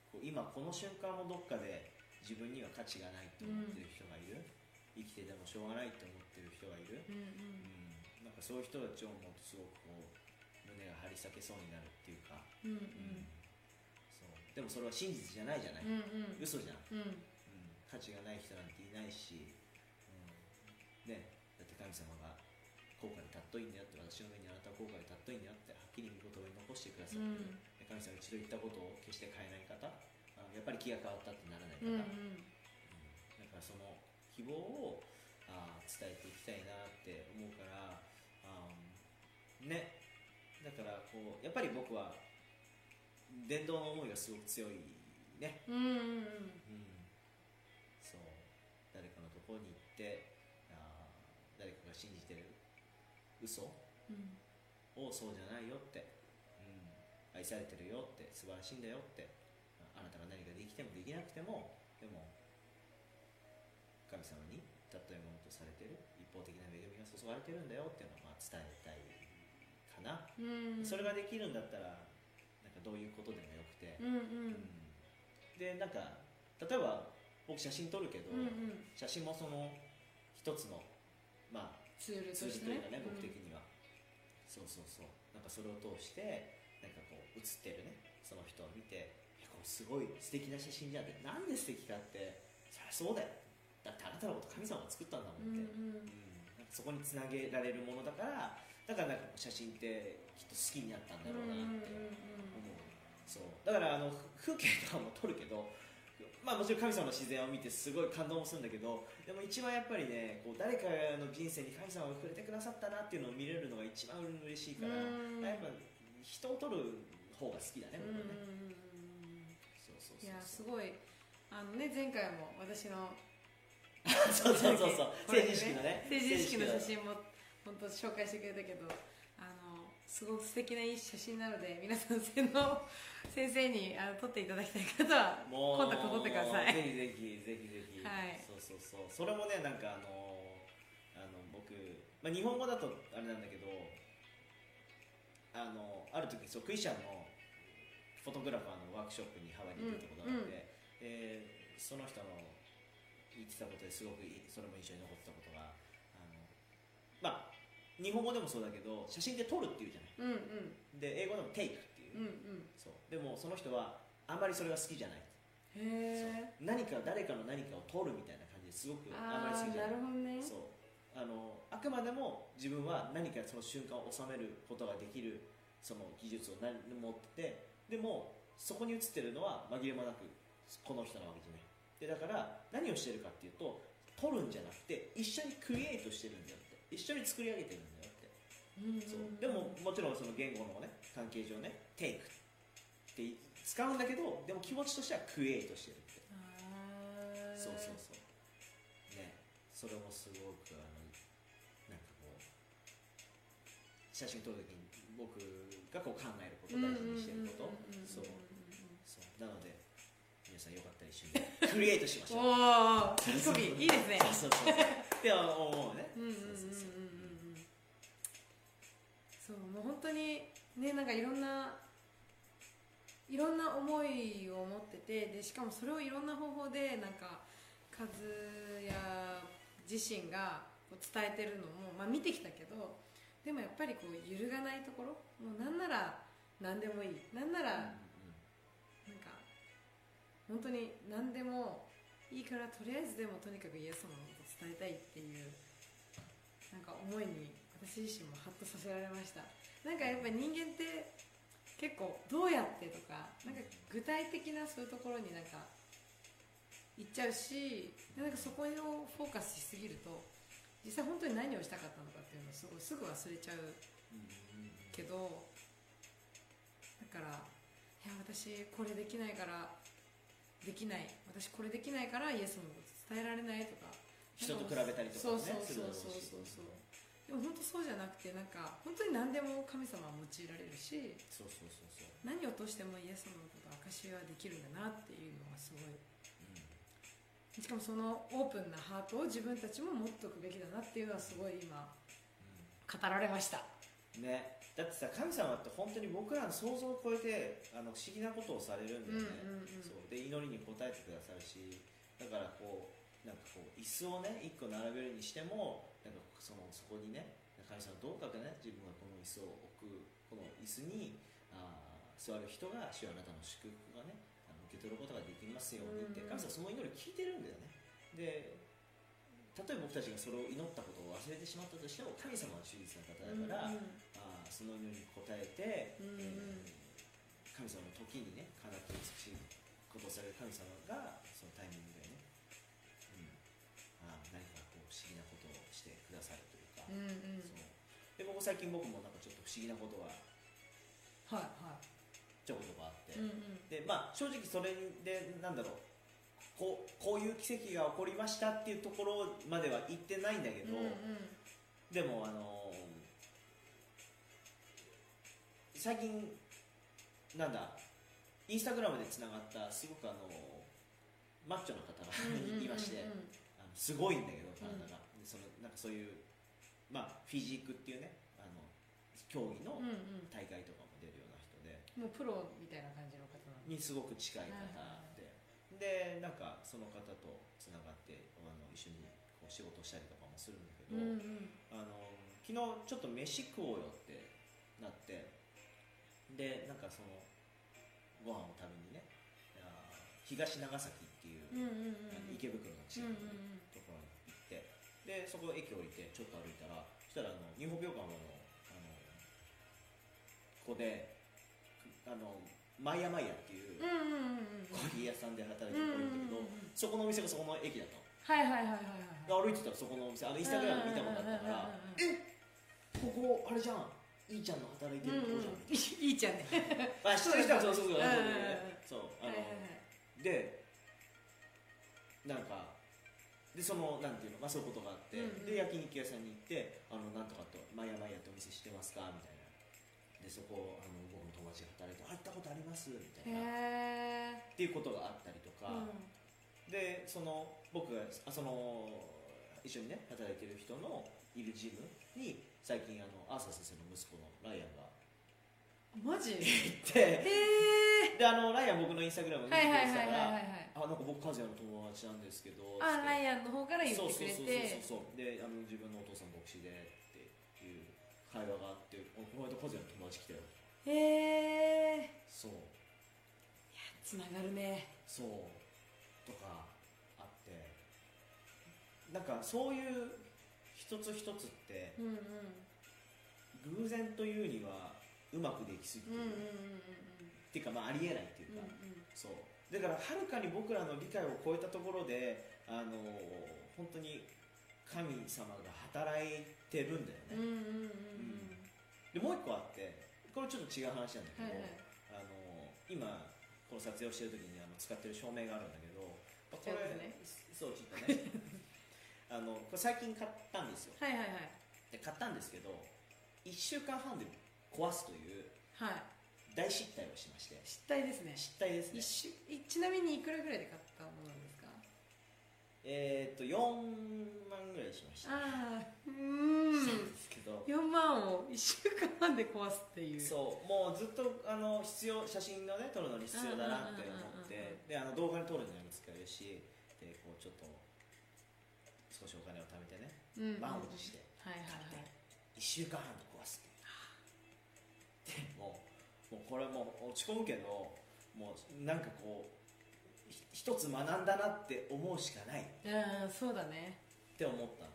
こう今この瞬間もどっかで自分には価値がないって思ってる人がいる、生きててもしょうがないって思ってる人がいる、うん。うん、なんかそういう人たちを思うとすごくこう胸が張り裂けそうになるっていうか、うんうん。そう。でもそれは真実じゃないじゃない、うんうん。嘘じゃん、うん。うん、価値がない人なんていないし、うん、ね。だって神様が高価で尊いんだよって私の上にあなたは高価で尊いんだよってはっきり見言葉に残してくださってる、で神様が一度言ったことを決して変えない方あのやっぱり気が変わったってならないうん方、うん。だからその希望をあー伝えていきたいなって思うからあーねだからこうやっぱり僕は伝道の思いがすごく強いね、うんうんうん。うん、そう。誰かのところに行ってあー誰かが信じてる嘘うん。をそうじゃないよって、うん、愛されてるよって。素晴らしいんだよって。ああなたが何かできてもできなくてもでも神様に尊いものとされてる。一方的な恵みが注がれてるんだよっていうのをまあ伝えたいそれができるんだったらなんかどういうことでもよくて、うんうん。うん。でなんか例えば僕写真撮るけど、うんうん。写真もその一つのまあツールツーとね。ルというかね、僕的には、そうそうそう。なんかそれを通してなんかこう写ってるね。その人を見てえこれすごい素敵な写真じゃんって。なんで素敵かってそりゃそうだよ。だってあなたのこと神様が作ったんだもんって、うんうん。うん。そこにつなげられるものだからだからなんか写真ってきっと好きになったんだろうなって思う、そう。だからあの風景とかも撮るけど (laughs) まあもちろん神様の自然を見てすごい感動もするんだけどでも一番やっぱりねこう誰かの人生に神様が触れてくださったなっていうのを見れるのが一番嬉しいからうん。やっぱ人を撮る方が好きだねうん。僕はね、うんうんそうそういやすごい。あのね前回も私の (laughs) そうそうそうそう。これ成人式のね。成人式の成写真も本当紹介してくれたけどあのすごく素敵ないい写真なので皆さん洗脳 (laughs) 先生にあの撮っていただきたい方はもうコンタクト取ってください。ぜひぜひぜひぜひ、はい。そうそうそう。それもねなんかあのあの僕、まあ、日本語だとあれなんだけどあのある時そうクリスチャンのフォトグラファーのワークショップにハワイに行ったことがあって、でその人の言ってたことですごくいいそれも印象に残ってたことがあのまあ日本語でもそうだけど写真で撮るっていうじゃない。うんうん。で英語でも take っていう、うんうん。そう。でもその人はあんまりそれが好きじゃない。へえ何か誰かの何かを取るみたいな感じですごくあんまり好きじゃない。なるほどね。そう。あのあくまでも自分は何かその瞬間を収めることができるその技術を何持っててでもそこに写ってるのは紛れもなくこの人なわけじゃない。でだから何をしてるかっていうと撮るんじゃなくて一緒にクリエイトしてるんだよって。一緒に作り上げてるんだそう。でももちろんその言語のね関係上ね「take」って使うんだけどでも気持ちとしてはクリエイトしてるって。そうそうそう。ね。それもすごくあのなんかこう写写真撮るときに僕がこう考えること大事にしてること。そう。そう。なので皆さんよかったら一緒にクリエイトしましょう。おおいいですね。そうそうそう。って思うね。そうそうそうう。んそうもう本当にねなんかいろんないろんな思いを持っててでしかもそれをいろんな方法でなんか和也自身がこう伝えてるのも、まあ、見てきたけどでもやっぱりこう揺るがないところもうなんなら何でもいい。なんならなんか本当に何でもいいからとりあえずでもとにかくイエス様のこと伝えたいっていうなんか思いに私自身もハッとさせられました。なんかやっぱり人間って結構どうやってとかなんか具体的なそういうところになんか行っちゃうしでなんかそこをフォーカスしすぎると実際本当に何をしたかったのかっていうのをすごいすぐ忘れちゃうけどだからいや私これできないからできない。私これできないからイエスのこと伝えられないとか人と比べたりとかもねそうそうそうそうそうでも本当そうじゃなくてなんか本当に何でも神様は用いられるしそうそうそうそう。何を通してもイエス様のことを証しはできるんだなっていうのがすごい。しかもそのオープンなハートを自分たちも持っておくべきだなっていうのはすごい今語られました。ね。だってさ神様って本当に僕らの想像を超えてあの不思議なことをされるんだよね、で祈りに応えてくださるしだからこうなんかこう椅子をね一個並べるにしてもなんかそのそこにね神様どうかね自分がこの椅子を置くこの椅子にあー座る人が主よあなたの祝福がねあの受け取ることができますようにって神様その祈り聞いてるんだよね。で例えば僕たちがそれを祈ったことを忘れてしまったとしても神様は忠実な方だから、うんうん。あーその祈りに応えて、うんうん。えー神様の時にねかなって美しいことをされる神様がそのタイミングうんうん。そうで僕最近僕もなんかちょっと不思議なことがはいはちょこちょこあって、いうんうん。でまあ正直それでなんだろう。こうこういう奇跡が起こりましたっていうところまでは言ってないんだけど、うんうん。でもあの最近なんだインスタグラムでつながったすごくあのマッチョの方がいまして、あのすごいんだけど体が、でそのなんかそういうまあフィジークっていうねあの競技のうんうん。大会とかも出るような人で、もうプロみたいな感じの方なにすごく近い方で、でなんかその方とつながってあの一緒にこう仕事したりとかもするんだけど、うんうん。あの昨日ちょっと飯食おうよってなってでなんかそのご飯を食べにねあ東長崎っていう、うんうんうん池袋の近くのうんうんでそこ駅降りてちょっと歩いたらそしたらあの日本病館のあの子であのマイヤマイヤっていうコーヒー屋さんで働いてる子いるんだけど、そこのお店がそこの駅だったの。はいはいはいはいはいで歩いてたらそこのお店あのインスタグラム見たことあったからえここあれじゃん。いいちゃんの働いてるとこじゃん、うんうん。(laughs) いいちゃんね。(laughs) あ知ってる人はそうそうそうそうあの、でなんかでそのなんていうの、まあ、そういうことがあって、うんうん。で焼肉屋さんに行ってあのなんとかと「マヤマヤってお店知ってますか?」みたいな。でそこあの僕の友達が働いて「あ行ったことあります」みたいな。っていうことがあったりとか、うん。でその僕があその一緒にね働いてる人のいるジムに最近あのアーサー先生の息子のライアンがマジ？へ (laughs) 行って。えであのライアン僕のインスタグラム見てくれてたからあなんか僕和也の友達なんですけどあライイアンの方から言ってくれて。そうそうそうそうそう。であの自分のお父さん牧師でっていう会話があっておこの間和也の友達来たよ。へえそう。つながるね。そう。とかあって。なんかそういう一つ一つってうんうん。偶然というにはうまくできすぎてる、っていうかまあありえないっていうか、うんうん。そう。だからはるかに僕らの理解を超えたところであの本当に神様が働いてるんだよね、でもう一個あってこれちょっと違う話なんだけど、はいはい。あの今この撮影をしてる時にあの使ってる照明があるんだけどこれね。そうちょっとね。(laughs) あのこれ最近買ったんですよ。はいはいはい。で買ったんですけど1週間半で壊すというはい。大失態をしまして失態ですね。失態ですね。一週いちなみにいくらぐらいで買ったものなんですか？えーっと4万ぐらいしました、ああうん。んですけど。4万を1週間半で壊すっていう。そう。もうずっとあの必要写真をね撮るのに必要だなって思って。であの動画に撮るのにも使えるしでこうちょっと少しお金を貯めてね満を持してはいはいはい。1週間半で壊すっていうでもうもうこれもう落ち込むけどもうなんかこうひ一つ学んだなって思うしかない。ああそうだね。って思ったの。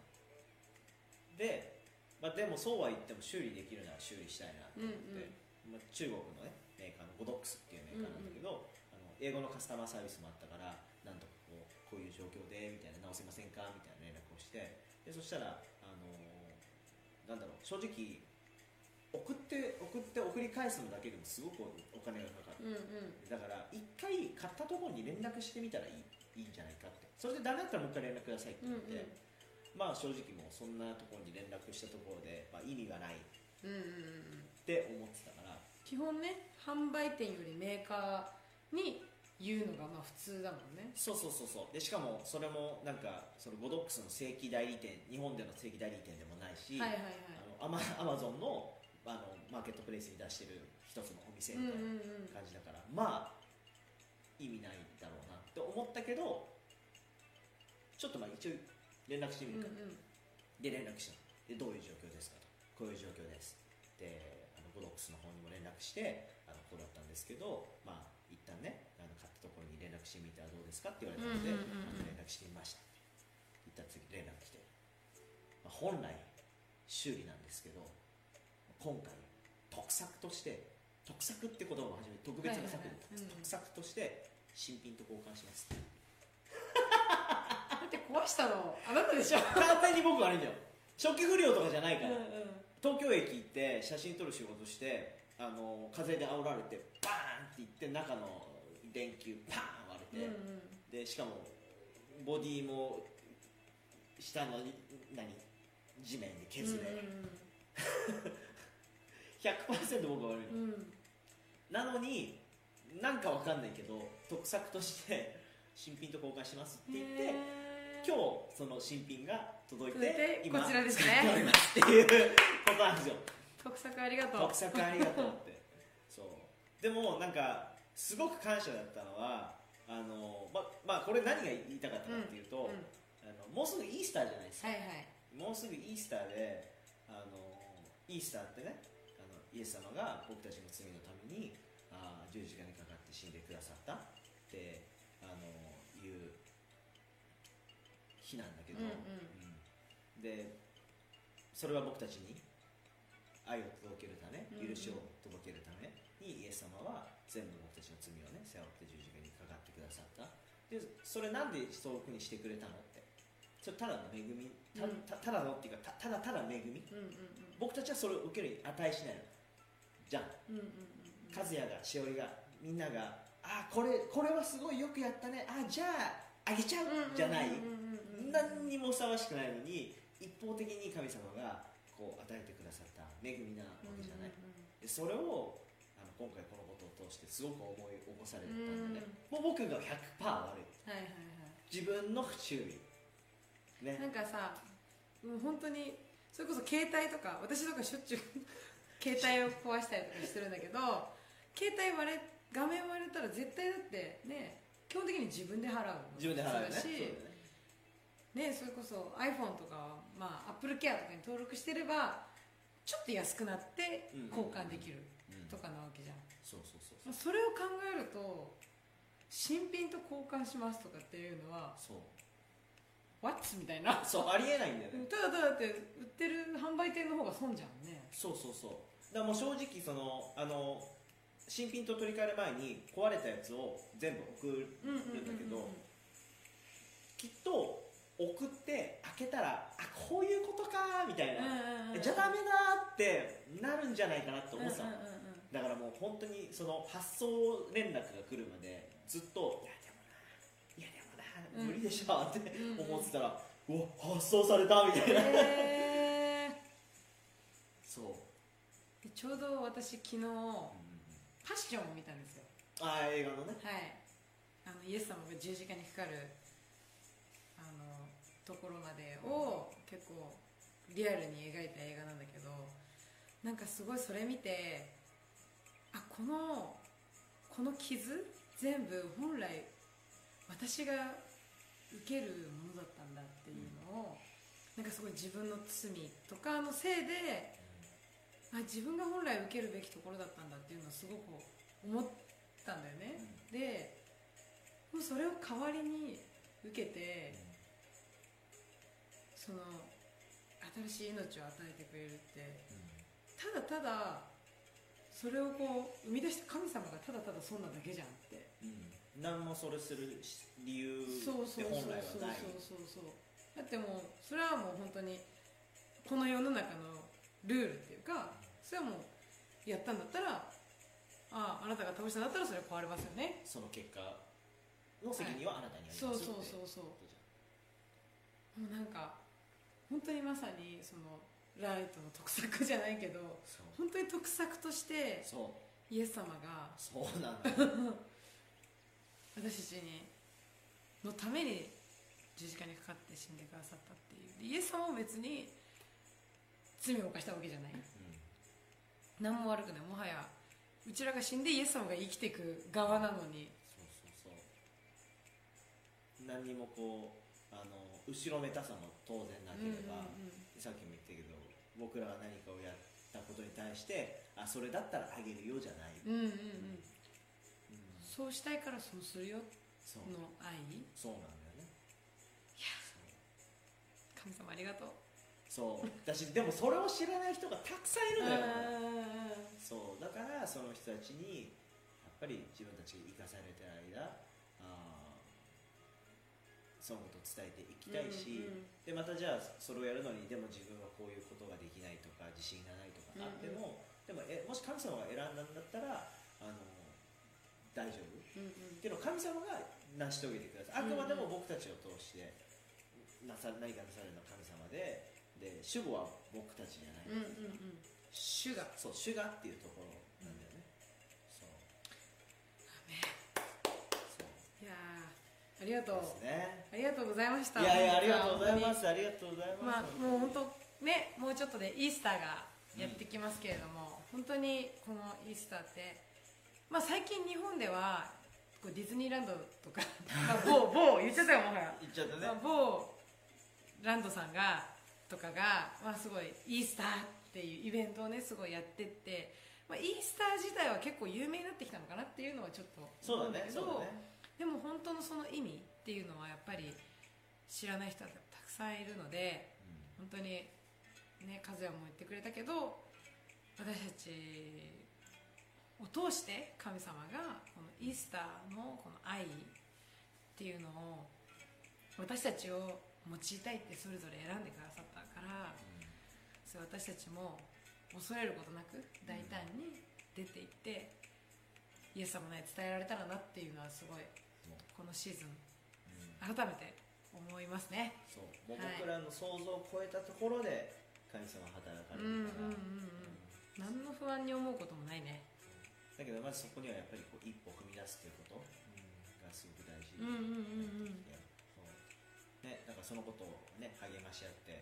で、まあ、でもそうは言っても修理できるなら修理したいなと思って、まあ、中国のねメーカーのゴドックスっていうメーカーなんだけど、あの英語のカスタマーサービスもあったからなんとかこうこういう状況でみたいな直せませんか？みたいな連絡をしてでそしたら、あのーなんだろう正直送って送って送り返すのだけでもすごくお金がかかる。うんうん。だから一回買ったところに連絡してみたらいいいいんじゃないかって。それでダメだったらもう一回連絡くださいって言って、うんうん。まあ正直もうそんなところに連絡したところで、まあ、意味がない。っうんうんうん。て思ってたから。基本ね販売店よりメーカーに言うのがまあ普通だもんね。そうそうそうそう。でしかもそれもなんかそのゴドックスの正規代理店日本での正規代理店でもないし、アマゾンのあのマーケットプレイスに出してる一つのお店みたいな感じだから、まあ意味ないだろうなって思ったけどちょっとまあ一応連絡してみるか、うんうん。で連絡した。でどういう状況ですかと。こういう状況ですであのゴドックスの方にも連絡してあのこうだったんですけどまあ一旦ねあの買ったところに連絡してみたらどうですかって言われたので、うんうんうんうん。連絡してみました。一旦次連絡来て、まあ、本来修理なんですけど今回特作として特作って言葉を初めて特別な作品、はいはいはい。うん。特作として新品と交換します。っ (laughs) てだって壊したのあなたでしょ。完全に僕悪いんだよ。初期不良とかじゃないから、うんうん。東京駅行って写真撮る仕事してあの風で煽られてバーンっていって中の電球パーン割れて、うんでしかもボディも下の何？地面で削れ、(laughs) 100%僕が悪いの、うん。うんなのになんかわかんないけど特作として新品と交換しますって言って今日その新品が届いてて今こちらですね。使っておりますっていうことなんですよ。特作ありがとう。特作ありがとうって。そう。でもなんかすごく感謝だったのはあのままあこれ何が言いたかったかっていうと、うん。あのもうすぐイースターじゃないですか、はいはい。もうすぐイースターであのイースターってねイエス様が僕たちの罪のためにあー十字架にかかって死んでくださったってあのいう日なんだけど、うんうん。うん。でそれは僕たちに愛を届けるため許しを届けるためにイエス様は全部僕たちの罪をね背負って十字架にかかってくださった。でそれなんでそういうふうにしてくれたのって。それただの恵み。ただのっていうかたただただ恵み。僕たちはそれを受けるに値しないのじゃん。うんうんうん和也がしおりがみんながあこれこれはすごいよくやったね。あじゃああげちゃう？うんじゃないうんうんうん。うん何にもふさわしくないのに一方的に神様がこう与えてくださった恵みなわけじゃない、でそれをあの今回このことを通してすごく思い起こされたんでね、もう僕が100%悪い。はいはいはい。自分の不注意。ね。なんかさもう本当にそれこそ携帯とか私とかしょっちゅう携帯を壊したりとかしてるんだけど携帯割れ画面割れたら絶対だってね基本的に自分で払うの。自分で払うしね。ねそれこそ iPhone とかはまあ AppleCare とかに登録してればちょっと安くなってうん。交換できるうん。とかなわけじゃん、そうそうそうまあそれを考えると新品と交換しますとかっていうのはそう。What? みたいな。そうありえないんだよね。ただただって売ってる販売店の方が損じゃんね。そうそうそうだもう正直そのあの新品と取り替える前に壊れたやつを全部送るんだけどきっと送って開けたらあこういうことかみたいな、えじゃあダメだってなるんじゃないかなって思ってたの、だからもう本当にその発送連絡が来るまでずっといやでもないやでもな、うん無理でしょってうん思ってたら、うわ発送されたみたいな。へそうちょうど私昨日うんパッションを見たんですよ。ああ映画のね。はい。あのイエス様が十字架にかかるあのところまでを結構リアルに描いた映画なんだけどなんかすごいそれ見てあこのこの傷全部本来私が受けるものだったんだっていうのを、なんかすごい自分の罪とかのせいであ自分が本来受けるべきところだったんだっていうのをすごく思ったんだよね、でもうそれを代わりに受けてその新しい命を与えてくれるって。ただただそれをこう生み出した神様がただただ損なだけじゃんって。うん。何もそれする理由ってそうそうそう本来そうはないそうそうそう。だってもうそれはもう本当にこの世の中のルールっていうかそれはもうやったんだったらあああなたが倒したんだったらそれは変わりますよね。その結果の責任はあなたにありますそうそうそうそう。もうなんか本当にまさにそのライトの得策じゃないけど本当に得策としてイエス様がそうなんだよ。私たちにのために十字架にかかって死んでくださったっていう。でイエス様も別に罪を犯したわけじゃない。何も悪くない。もはやうちらが死んでイエス様が生きていく側なのに。そうそうそう。何にもこうあの後ろめたさも当然なければ、さっきも言ったけど僕らが何かをやったことに対してあそれだったらあげるよじゃない、うんうんうん。うん。うんそうしたいからそうするよ。の愛。そうなんだよね。神様ありがとうそう。私でもそれを知らない人がたくさんいるのよ。あそう。だからその人たちにやっぱり自分たちが生かされてる間あーそのことを伝えていきたいし、うんうんでまたじゃあそれをやるのにでも自分はこういうことができないとか自信がないとかあっても、でもえもし神様が選んだんだったらあの大丈夫？うんうん。っていうのを神様が成し遂げてください。あくまでも僕たちを通してなさ何かなされるのは神様でで主語は僕たちじゃない、うんうんうん。主が。そう主がっていうところなんだよね、そう。そう。いやーありがとう。ですね。ありがとうございました。いやいやありがとうございま本す。ありがとうございまあます、もう本当ねもうちょっとでイースターがやってきますけれども、本当にこのイースターってまあ最近日本ではこうディズニーランドとか、(laughs) まあ、某某言っちゃったよもはや。言っちゃったね。まあ、某ランドさんがとかが、まあ、すごいイースターっていうイベントをねすごいやってって、まあ、イースター自体は結構有名になってきたのかなっていうのはちょっとそうんけどねそうだね。でも本当のその意味っていうのはやっぱり知らない人はたくさんいるので本当にね和也も言ってくれたけど私たちを通して神様がこのイースターのこの愛っていうのを私たちを用いたいってそれぞれ選んでくださっそう私たちも恐れることなく大胆に出ていってイエス様の愛伝えられたらなっていうのはすごいこのシーズンうん。改めて思いますね。そう。僕らの想像を超えたところで神様は働かれうんるから、うんうんうん何の不安に思うこともないね。だけどまずそこにはやっぱりこう一歩踏み出すっていうことがすごく大事うんうんうんうん。からそのことをね励まし合って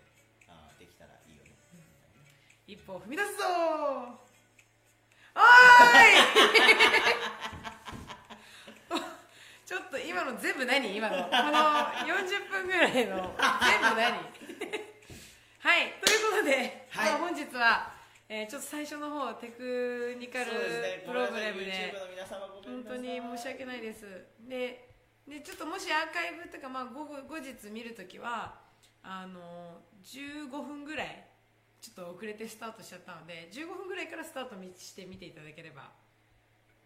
一歩踏み出すぞ。ーおーい！(laughs) ちょっと今の全部何？今の。この40分ぐらいの。全部何？はい。ということで、はい。まあ、本日は、えーちょっと最初の方テクニカルプログラムでん本当に申し訳ないです。ででちょっともしアーカイブとか、まあ、後後日見るときはあの15分ぐらいちょっと遅れてスタートしちゃったので15分ぐらいからスタートして見ていただければ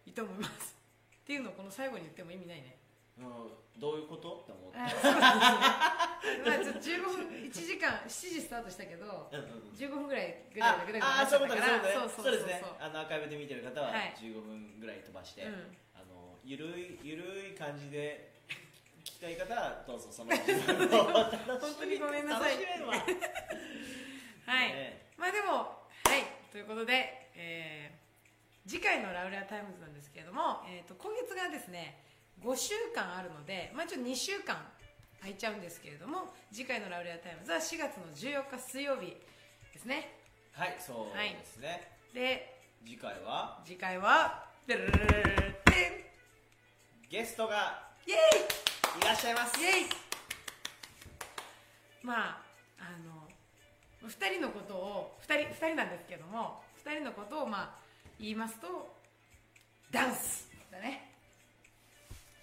いいと思います。っていうのをこの最後に言っても意味ないね。うんどういうこと？って思って。あそうですね。まあちょっと15分1時間7時スタートしたけどうんうんうん。15分ぐらいぐらいだけでああそういうことね。そうですね。あのアーカイブで見てる方ははい。15分ぐらい飛ばして、うん。あのゆるいゆるい感じで聞きたい方はどうぞその (laughs) 本当にごめんなさい。楽しめはい、ねまあでもはい。ということで、えー次回のラウレアタイムズなんですけれども、えー、と今月がですね5週間あるので、まあ、一応2週間空いちゃうんですけれども次回のラウレアタイムズは4月の14日水曜日ですね。はいそうですね、で次回は？次回はゲストがんイエいらっしゃいますイイエイまああの2人のことを2人二人なんですけども2人のことをまあ言いますとダンスだね。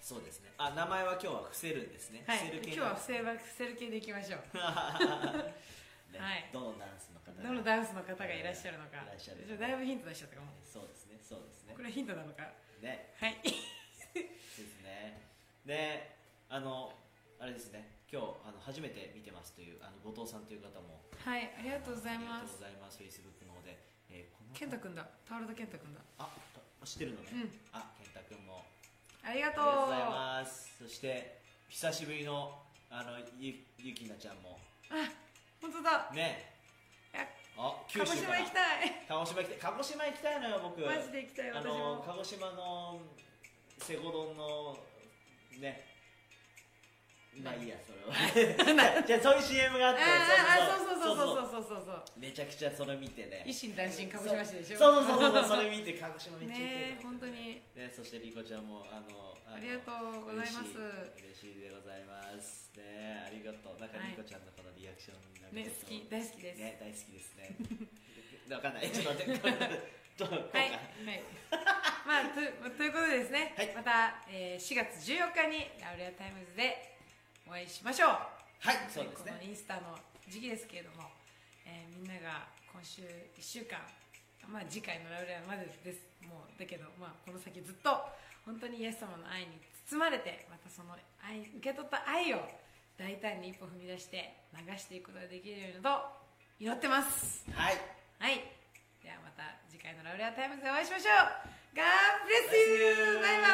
そうですね。あ名前は今日は伏せるんですね。はい。伏せる系今日は伏せば伏せる系でいきましょう。(laughs) ねはい。どのダンスの方がどのダンスの方がいらっしゃるのか。いらっしゃるだいぶヒント出しちゃったかも。そうですねそうですね。これヒントなのか。ね。はい。ですね。であのあれですね今日あの初めて見てますというあの後藤さんという方もはいありがとうございありがとうますございますフェイスブックの方で、えーこの健太くんだ。タオルド健太くんだ。あ知ってるのね、うん。あ健太君も。ありがとう。ございます。そして久しぶりのあのゆゆきなちゃんも。あ本当だ。ね。あ鹿児島行きたい。鹿児島行きたい。鹿児島行きたいのよ僕。マジで行きたいあ私も。の鹿児島のセゴ丼のねまあいいやそれは。(laughs) じゃあそういう CM があってああそうそうそう。そうそうそうそうそうめちゃくちゃそれ見てね。一心単身鹿児島市でしょ。そうそうそうそうそれ見て (laughs) 鹿児島めっちね。え本当に。ね、そしてリコちゃんもあののありがとうございます。嬉しい嬉しいでございます。ねありがとう。なんかはい。リコちゃんのこのリアクションなんかねちょっと。好き大好きです。ね大好きですね。(laughs) わかんない。ちょっと待って。はい、はい、まあとということでですね、はい。また、えー4月14日にラウレアタイムズでお会いしましょう。はいそうですこのね。インスタの時期ですけれども、えーみんなが今週1週間まあ次回のラウレアまでです。もうだけど、まあ、この先ずっと本当にイエス様の愛に包まれてまたその愛受け取った愛を大胆に一歩踏み出して流していくことができるようにと祈ってます。はい。はい。ではまた次回のラウレアタイムズでお会いしましょう。God bless you! バイバ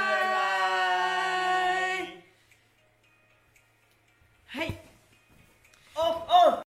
イはいオンオン